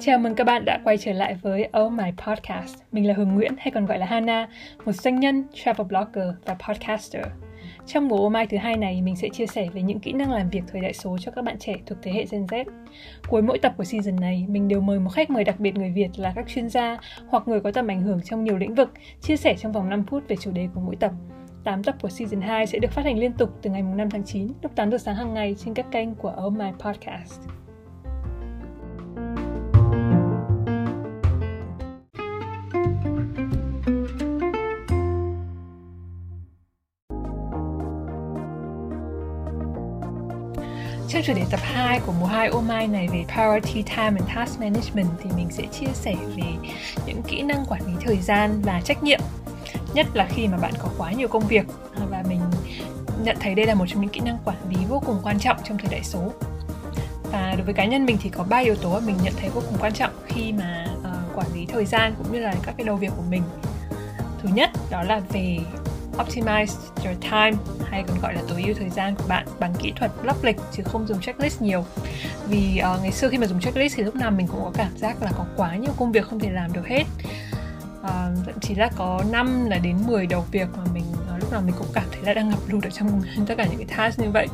Chào mừng các bạn đã quay trở lại với Oh My Podcast. Mình là Hường Nguyễn hay còn gọi là Hana, một doanh nhân, travel blogger và podcaster. Trong mùa Oh My thứ hai này, mình sẽ chia sẻ về những kỹ năng làm việc thời đại số cho các bạn trẻ thuộc thế hệ Gen Z. Cuối mỗi tập của season này, mình đều mời một khách mời đặc biệt người Việt là các chuyên gia hoặc người có tầm ảnh hưởng trong nhiều lĩnh vực, chia sẻ trong vòng 5 phút về chủ đề của mỗi tập. 8 tập của season 2 sẽ được phát hành liên tục từ ngày 5 tháng 9 lúc 8 giờ sáng hàng ngày trên các kênh của Oh My Podcast. Trong chủ đề tập 2 của mùa 2 Oh My này về Priority Time and Task Management thì mình sẽ chia sẻ về những kỹ năng quản lý thời gian và trách nhiệm nhất là khi mà bạn có quá nhiều công việc. Và mình nhận thấy đây là một trong những kỹ năng quản lý vô cùng quan trọng trong thời đại số. Và đối với cá nhân mình thì có ba yếu tố mà mình nhận thấy vô cùng quan trọng khi mà uh, quản lý thời gian cũng như là các cái đầu việc của mình. Thứ nhất đó là về optimize your time hay còn gọi là tối ưu thời gian của bạn bằng kỹ thuật block lịch chứ không dùng checklist nhiều. Vì uh, ngày xưa khi mà dùng checklist thì lúc nào mình cũng có cảm giác là có quá nhiều công việc không thể làm được hết uh, thậm chí là có 5 là đến 10 đầu việc mà mình uh, lúc nào mình cũng cảm thấy là đang ngập lụt ở trong tất cả những cái task như vậy.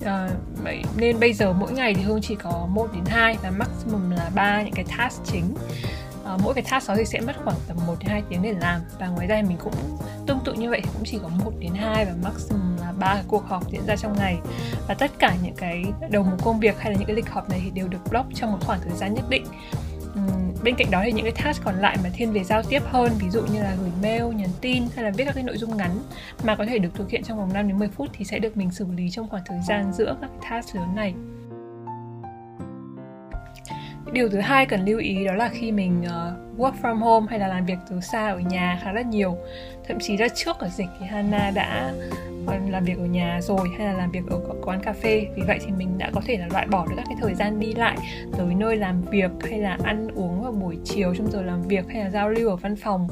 Uh, nên bây giờ mỗi ngày thì Hương chỉ có 1 đến 2 và maximum là ba những cái task chính. Uh, mỗi cái task đó thì sẽ mất khoảng tầm 1 đến 2 tiếng để làm. Và ngoài ra mình cũng tương tự như vậy thì cũng chỉ có 1 đến 2 và maximum là ba cuộc họp diễn ra trong ngày. Và tất cả những cái đầu mục công việc hay là những cái lịch họp này thì đều được block trong một khoảng thời gian nhất định bên cạnh đó thì những cái task còn lại mà thiên về giao tiếp hơn ví dụ như là gửi mail, nhắn tin hay là viết các cái nội dung ngắn mà có thể được thực hiện trong vòng 5 đến 10 phút thì sẽ được mình xử lý trong khoảng thời gian giữa các cái task lớn này điều thứ hai cần lưu ý đó là khi mình uh, work from home hay là làm việc từ xa ở nhà khá là nhiều. Thậm chí là trước ở dịch thì Hana đã ờ, làm việc ở nhà rồi hay là làm việc ở quán cà phê. Vì vậy thì mình đã có thể là loại bỏ được các cái thời gian đi lại tới nơi làm việc hay là ăn uống vào buổi chiều trong giờ làm việc hay là giao lưu ở văn phòng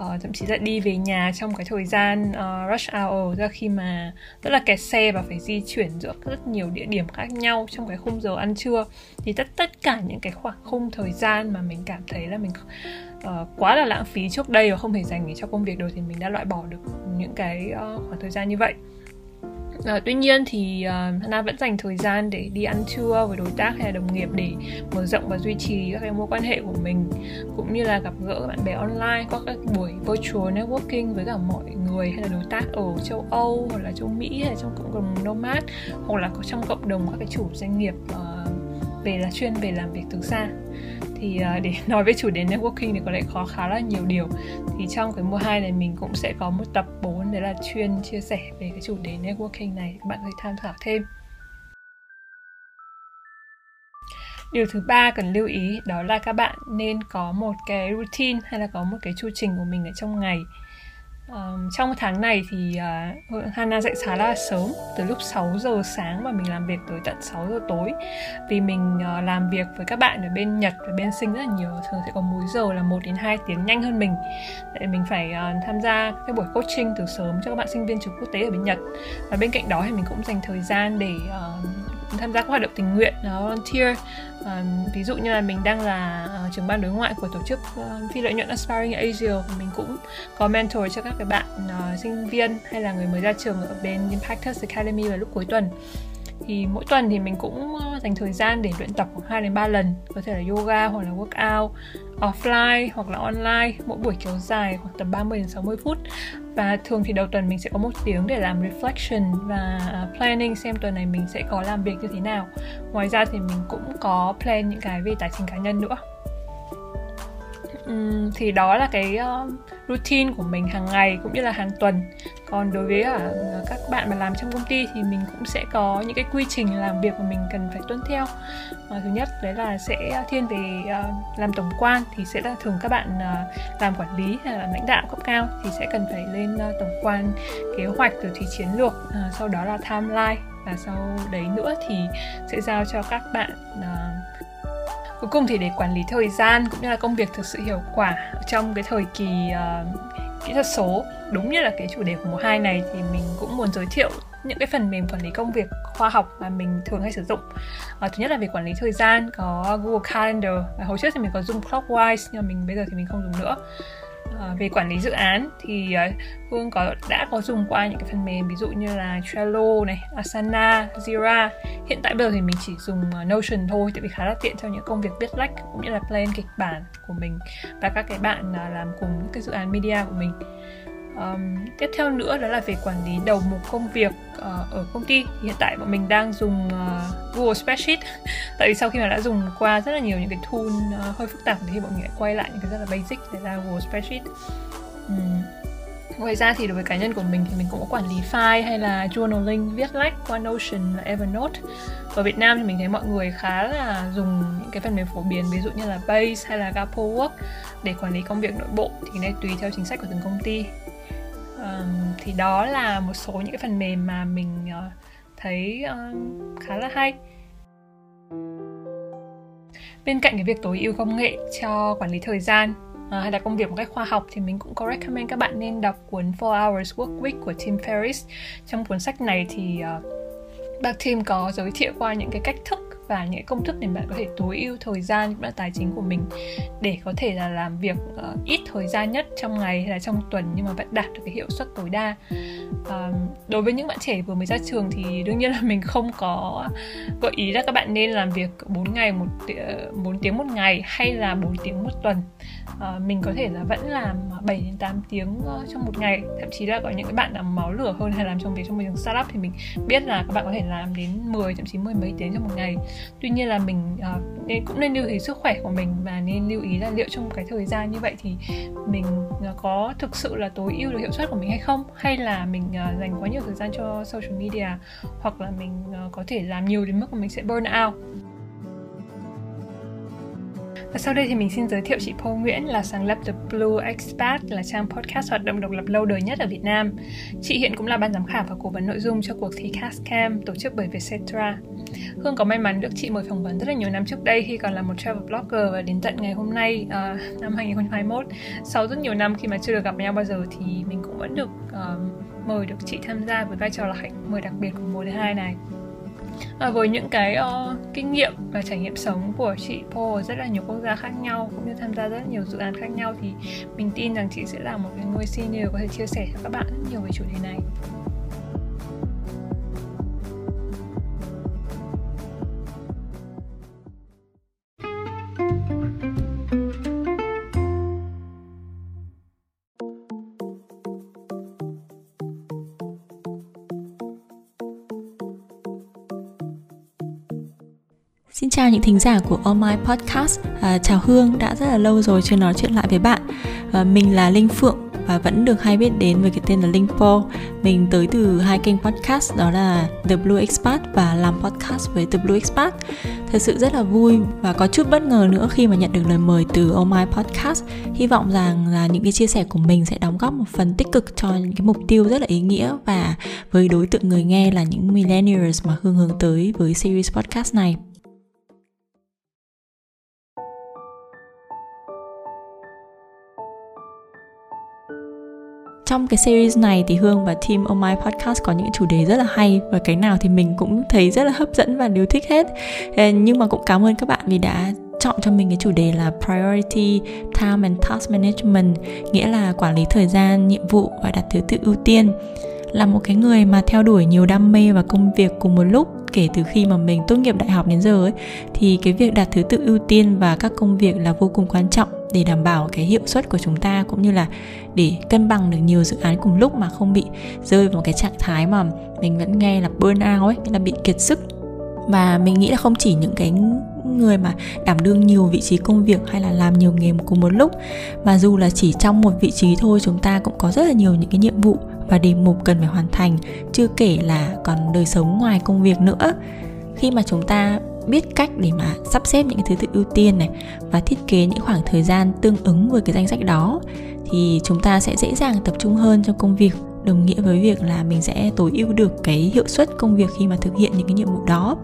uh, thậm chí là đi về nhà trong cái thời gian uh, rush hour ra khi mà rất là kẹt xe và phải di chuyển giữa rất nhiều địa điểm khác nhau trong cái khung giờ ăn trưa. Thì tất tất cả những cái khoảng khung thời gian mà mình cảm thấy là mình uh, quá là lãng phí trước đây và không thể dành để cho công việc được thì mình đã loại bỏ được những cái uh, khoảng thời gian như vậy. À, tuy nhiên thì uh, Hana vẫn dành thời gian để đi ăn trưa với đối tác hay là đồng nghiệp để mở rộng và duy trì các cái mối quan hệ của mình cũng như là gặp gỡ bạn bè online qua các buổi virtual networking với cả mọi người hay là đối tác ở châu Âu hoặc là châu Mỹ hay là trong cộng đồng nomad hoặc là trong cộng đồng các cái chủ doanh nghiệp uh, về là chuyên về làm việc từ xa. Thì uh, để nói về chủ đề networking thì có lẽ khó khá là nhiều điều. Thì trong cái mùa 2 này mình cũng sẽ có một tập 4 đấy là chuyên chia sẻ về cái chủ đề networking này. Các bạn có thể tham khảo thêm. Điều thứ ba cần lưu ý đó là các bạn nên có một cái routine hay là có một cái chu trình của mình ở trong ngày. Um, trong tháng này thì uh, Hana dậy khá là sớm từ lúc 6 giờ sáng và mình làm việc tới tận 6 giờ tối. Vì mình uh, làm việc với các bạn ở bên Nhật và bên Sinh rất là nhiều thường sẽ có múi giờ là 1 đến 2 tiếng nhanh hơn mình. Để mình phải uh, tham gia các buổi coaching từ sớm cho các bạn sinh viên trường quốc tế ở bên Nhật. Và bên cạnh đó thì mình cũng dành thời gian để uh, tham gia các hoạt động tình nguyện uh, volunteer. À, ví dụ như là mình đang là uh, trưởng ban đối ngoại của tổ chức uh, phi lợi nhuận Aspiring Asia mình cũng có mentor cho các cái bạn uh, sinh viên hay là người mới ra trường ở bên Impactors Academy vào lúc cuối tuần. Thì mỗi tuần thì mình cũng dành thời gian để luyện tập khoảng 2 đến 3 lần có thể là yoga hoặc là workout offline hoặc là online, mỗi buổi kéo dài khoảng tầm 30 đến 60 phút. Và thường thì đầu tuần mình sẽ có một tiếng để làm reflection và planning xem tuần này mình sẽ có làm việc như thế nào. Ngoài ra thì mình cũng có plan những cái về tài chính cá nhân nữa um, thì đó là cái uh, routine của mình hàng ngày cũng như là hàng tuần. Còn đối với uh, các bạn mà làm trong công ty thì mình cũng sẽ có những cái quy trình làm việc mà mình cần phải tuân theo. Uh, thứ nhất đấy là sẽ thiên về uh, làm tổng quan thì sẽ là thường các bạn uh, làm quản lý hay là lãnh đạo cấp cao thì sẽ cần phải lên uh, tổng quan kế hoạch rồi thì chiến lược uh, sau đó là timeline và sau đấy nữa thì sẽ giao cho các bạn uh, cuối cùng thì để quản lý thời gian cũng như là công việc thực sự hiệu quả trong cái thời kỳ uh, kỹ thuật số đúng như là cái chủ đề của mùa hai này thì mình cũng muốn giới thiệu những cái phần mềm quản lý công việc khoa học mà mình thường hay sử dụng. À, thứ nhất là về quản lý thời gian có Google Calendar hồi trước thì mình có dùng Clockwise nhưng mà mình bây giờ thì mình không dùng nữa à, về quản lý dự án thì ờ, uh, Hương có đã có dùng qua những cái phần mềm ví dụ như là Trello này, Asana, Jira. Hiện tại bây giờ thì mình chỉ dùng uh, Notion thôi tại vì khá là tiện cho những công việc viết lách cũng như là plan kịch bản của mình và các cái bạn uh, làm cùng những cái dự án media của mình um, tiếp theo nữa đó là về quản lý đầu mục công việc uh, ở công ty. Thì hiện tại bọn mình đang dùng uh, Google Spreadsheet. Tại vì sau khi mà đã dùng qua rất là nhiều những cái tool uh, hơi phức tạp thì bọn mình lại quay lại những cái rất là basic để ra Google Spreadsheet. Um, ngoài ra thì đối với cá nhân của mình thì mình cũng có quản lý file hay là journaling viết lách qua Notion và Evernote. Ở Việt Nam thì mình thấy mọi người khá là dùng những cái phần mềm phổ biến ví dụ như là Base hay là Gapo Work để quản lý công việc nội bộ. Thì cái này tùy theo chính sách của từng công ty um, thì đó là một số những cái phần mềm mà mình uh, thấy uh, khá là hay. Bên cạnh cái việc tối ưu công nghệ cho quản lý thời gian uh, hay là công việc một cách khoa học thì mình cũng có recommend các bạn nên đọc cuốn 4 Hours Work Week của Tim Ferriss. Trong cuốn sách này thì uh, bác Tim có giới thiệu qua những cái cách thức và những công thức để bạn có thể tối ưu thời gian cũng là tài chính của mình để có thể là làm việc uh, ít thời gian nhất trong ngày hay là trong tuần nhưng mà vẫn đạt được cái hiệu suất tối đa. Uh, đối với những bạn trẻ vừa mới ra trường thì đương nhiên là mình không có gợi ý là các bạn nên làm việc 4 ngày một ờ, 4 tiếng một ngày hay là 4 tiếng một tuần uh, mình có thể là vẫn làm 7 đến 8 tiếng uh, trong một ngày. Thậm chí là có những cái bạn làm máu lửa hơn hay làm trong việc trong môi trường startup thì mình biết là các bạn có thể làm đến 10 thậm chí mười mấy tiếng trong một ngày. Tuy nhiên là mình uh, nên cũng nên lưu ý sức khỏe của mình và nên lưu ý là liệu trong cái thời gian như vậy thì mình uh, có thực sự là tối ưu được hiệu suất của mình hay không? Hay là mình uh, dành quá nhiều thời gian cho social media hoặc là mình uh, có thể làm nhiều đến mức mà mình sẽ burn out? Và sau đây thì mình xin giới thiệu chị Paul Nguyễn là sáng lập The Blue Expat là trang podcast hoạt động độc lập lâu đời nhất ở Việt Nam. Chị hiện cũng là ban giám khảo và cố vấn nội dung cho cuộc thi Castcam tổ chức bởi Vietcetera. Hương có may mắn được chị mời phỏng vấn rất là nhiều năm trước đây khi còn là một travel blogger và đến tận ngày hôm nay uh, năm 2021 sau rất nhiều năm khi mà chưa được gặp nhau bao giờ thì mình cũng vẫn được uh, mời được chị tham gia với vai trò là khách mời đặc biệt của mùa thứ hai này à, với những cái uh, kinh nghiệm và trải nghiệm sống của chị Po ở rất là nhiều quốc gia khác nhau cũng như tham gia rất nhiều dự án khác nhau thì mình tin rằng chị sẽ là một cái người senior có thể chia sẻ cho các bạn rất nhiều về chủ đề này. Xin chào những thính giả của All My Podcast. À, Chào Hương, đã rất là lâu rồi chưa nói chuyện lại với bạn. À, Mình là Linh Phượng và vẫn được hay biết đến với cái tên là Linh Po. Mình tới từ hai kênh podcast đó là The Blue Expat và làm podcast với The Blue Expat. Thật sự rất là vui và có chút bất ngờ nữa khi mà nhận được lời mời từ Oh My Podcast. Hy vọng rằng là những cái chia sẻ của mình sẽ đóng góp một phần tích cực cho những cái mục tiêu rất là ý nghĩa Và với đối tượng người nghe là những millennials mà Hương hướng tới với series podcast này. Trong cái series này thì Hương và team Oh My Podcast có những chủ đề rất là hay và cái nào thì mình cũng thấy rất là hấp dẫn và đều thích hết. Ờ, nhưng mà cũng cảm ơn các bạn vì đã chọn cho mình cái chủ đề là Priority Time and Task Management nghĩa là quản lý thời gian, nhiệm vụ và đặt thứ tự ưu tiên. Là một cái người mà theo đuổi nhiều đam mê và công việc cùng một lúc kể từ khi mà mình tốt nghiệp đại học đến giờ ấy thì cái việc đặt thứ tự ưu tiên và các công việc là vô cùng quan trọng để đảm bảo cái hiệu suất của chúng ta cũng như là để cân bằng được nhiều dự án cùng lúc mà không bị rơi vào cái trạng thái mà mình vẫn nghe là burnout ấy là bị kiệt sức. Và mình nghĩ là không chỉ những cái người mà đảm đương nhiều vị trí công việc hay là làm nhiều nghề cùng một lúc, mà dù là chỉ trong một vị trí thôi, chúng ta cũng có rất là nhiều những cái nhiệm vụ và đề mục cần phải hoàn thành, chưa kể là còn đời sống ngoài công việc nữa. Khi mà chúng ta biết cách để mà sắp xếp những cái thứ tự ưu tiên này và thiết kế những khoảng thời gian tương ứng với cái danh sách đó, thì chúng ta sẽ dễ dàng tập trung hơn trong công việc. Đồng nghĩa với việc là mình sẽ tối ưu được cái hiệu suất công việc khi mà thực hiện những cái nhiệm vụ đó.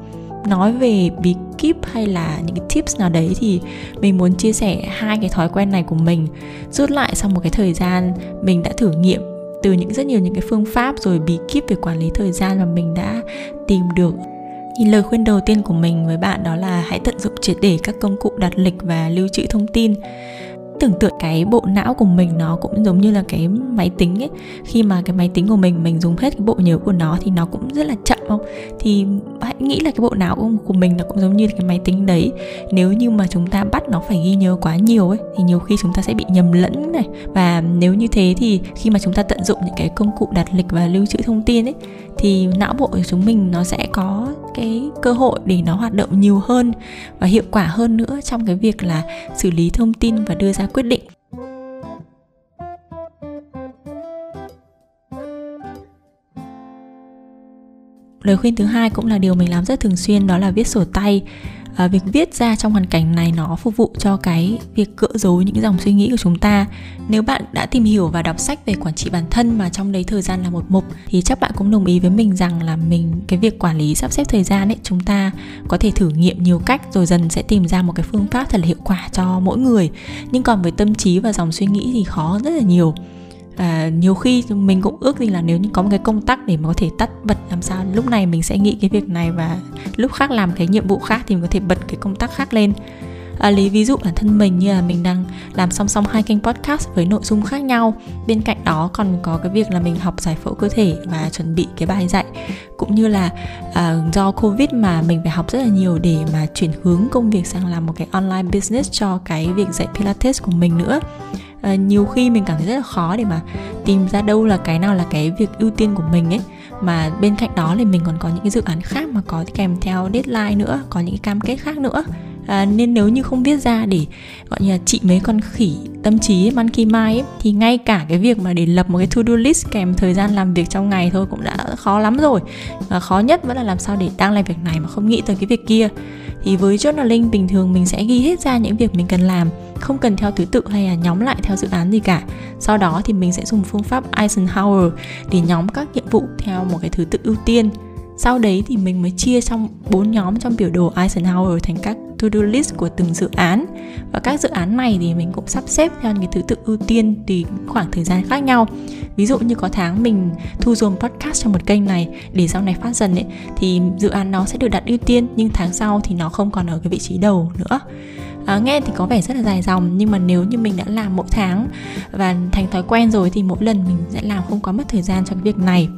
Nói về bí kíp hay là những cái tips nào đấy thì mình muốn chia sẻ hai cái thói quen này của mình. Rút lại sau một cái thời gian mình đã thử nghiệm từ những rất nhiều những cái phương pháp rồi bí kíp về quản lý thời gian mà mình đã tìm được thì lời khuyên đầu tiên của mình với bạn đó là hãy tận dụng triệt để các công cụ đặt lịch và lưu trữ thông tin. Tưởng tượng cái bộ não của mình nó cũng giống như là cái máy tính ấy. Khi mà cái máy tính của mình mình dùng hết cái bộ nhớ của nó thì nó cũng rất là chậm không? Thì hãy nghĩ là cái bộ não của mình nó cũng giống như cái máy tính đấy. Nếu như mà chúng ta bắt nó phải ghi nhớ quá nhiều ấy, thì nhiều khi chúng ta sẽ bị nhầm lẫn này. Và nếu như thế thì khi mà chúng ta tận dụng những cái công cụ đặt lịch và lưu trữ thông tin ấy, thì não bộ của chúng mình nó sẽ có cái cơ hội để nó hoạt động nhiều hơn và hiệu quả hơn nữa trong cái việc là xử lý thông tin và đưa ra quyết định. Lời khuyên thứ hai cũng là điều mình làm rất thường xuyên đó là viết sổ tay. À, việc viết ra trong hoàn cảnh này nó phục vụ cho cái việc cỡ dối những dòng suy nghĩ của chúng ta. Nếu bạn đã tìm hiểu và đọc sách về quản trị bản thân mà trong đấy thời gian là một mục thì chắc bạn cũng đồng ý với mình rằng là mình cái việc quản lý sắp xếp thời gian ấy chúng ta có thể thử nghiệm nhiều cách rồi dần sẽ tìm ra một cái phương pháp thật là hiệu quả cho mỗi người. Nhưng còn với tâm trí và dòng suy nghĩ thì khó rất là nhiều và nhiều khi mình cũng ước gì là nếu như có một cái công tắc để mà có thể tắt bật làm sao lúc này mình sẽ nghĩ cái việc này và lúc khác làm cái nhiệm vụ khác thì mình có thể bật cái công tắc khác lên. À, lấy ví dụ bản thân mình như là mình đang làm song song hai kênh podcast với nội dung khác nhau. Bên cạnh đó còn có cái việc là mình học giải phẫu cơ thể và chuẩn bị cái bài dạy. Cũng như là à, do covid mà mình phải học rất là nhiều để mà chuyển hướng công việc sang làm một cái online business cho cái việc dạy pilates của mình nữa à, nhiều khi mình cảm thấy rất là khó để mà tìm ra đâu là cái nào là cái việc ưu tiên của mình ấy. Mà bên cạnh đó thì mình còn có những cái dự án khác mà có kèm theo deadline nữa có những cái cam kết khác nữa. À, nên nếu như không viết ra để gọi như là chị mấy con khỉ tâm trí monkey mind ấy, thì ngay cả cái việc mà để lập một cái to do list kèm thời gian làm việc trong ngày thôi cũng đã khó lắm rồi. Và khó nhất vẫn là làm sao để đang làm việc này mà không nghĩ tới cái việc kia thì với journaling, bình thường mình sẽ ghi hết ra những việc mình cần làm, không cần theo thứ tự hay là nhóm lại theo dự án gì cả. Sau đó thì mình sẽ dùng phương pháp Eisenhower để nhóm các nhiệm vụ theo một cái thứ tự ưu tiên. Sau đấy thì mình mới chia trong bốn nhóm trong biểu đồ Eisenhower thành các to-do list của từng dự án. Và các dự án này thì mình cũng sắp xếp theo những cái thứ tự ưu tiên tùy khoảng thời gian khác nhau. Ví dụ như có tháng mình thu dồn podcast cho một kênh này để sau này phát dần ấy thì dự án nó sẽ được đặt ưu tiên nhưng tháng sau thì nó không còn ở cái vị trí đầu nữa. À, nghe thì có vẻ rất là dài dòng nhưng mà nếu như mình đã làm mỗi tháng và thành thói quen rồi thì mỗi lần mình sẽ làm không quá mất thời gian cho cái việc này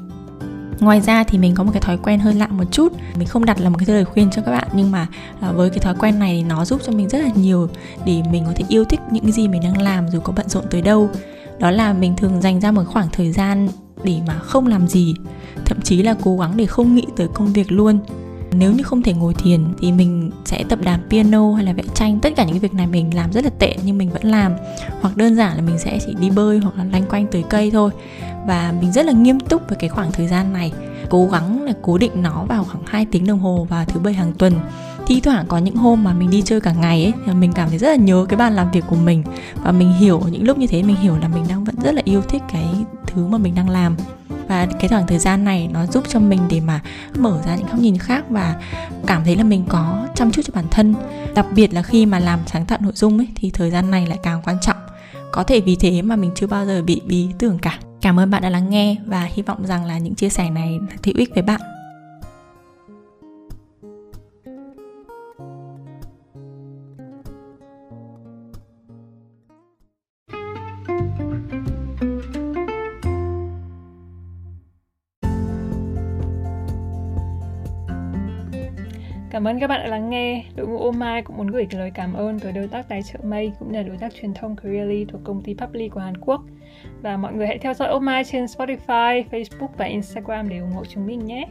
ngoài ra thì mình có một cái thói quen hơi lạ một chút. Mình không đặt là một cái lời khuyên cho các bạn, nhưng mà à, với cái thói quen này thì nó giúp cho mình rất là nhiều để mình có thể yêu thích những cái gì mình đang làm dù có bận rộn tới đâu. Đó là mình thường dành ra một khoảng thời gian để mà không làm gì, thậm chí là cố gắng để không nghĩ tới công việc luôn nếu như không thể ngồi thiền thì mình sẽ tập đàn piano hay là vẽ tranh. Tất cả những cái việc này mình làm rất là tệ nhưng mình vẫn làm. Hoặc đơn giản là mình sẽ chỉ đi bơi hoặc là lanh quanh tới cây thôi. Và mình rất là nghiêm túc với cái khoảng thời gian này. Cố gắng là cố định nó vào khoảng 2 tiếng đồng hồ vào thứ bảy hàng tuần. Thi thoảng có những hôm mà mình đi chơi cả ngày ấy, thì mình cảm thấy rất là nhớ cái bàn làm việc của mình. Và mình hiểu những lúc như thế, mình hiểu là mình đang vẫn rất là yêu thích cái thứ mà mình đang làm. Và cái khoảng thời gian này nó giúp cho mình để mà mở ra những góc nhìn khác và cảm thấy là mình có chăm chút cho bản thân. Đặc biệt là khi mà làm sáng tạo nội dung ấy, thì thời gian này lại càng quan trọng. Có thể vì thế mà mình chưa bao giờ bị bí tưởng cả. Cảm ơn bạn đã lắng nghe và hy vọng rằng là những chia sẻ này hữu ích với bạn. Cảm ơn các bạn đã lắng nghe. Đội ngũ Oh My cũng muốn gửi lời cảm ơn tới đối tác tài trợ May cũng như là đối tác truyền thông Careerly thuộc công ty Publi của Hàn Quốc. Và mọi người hãy theo dõi Oh My trên Spotify, Facebook và Instagram để ủng hộ chúng mình nhé.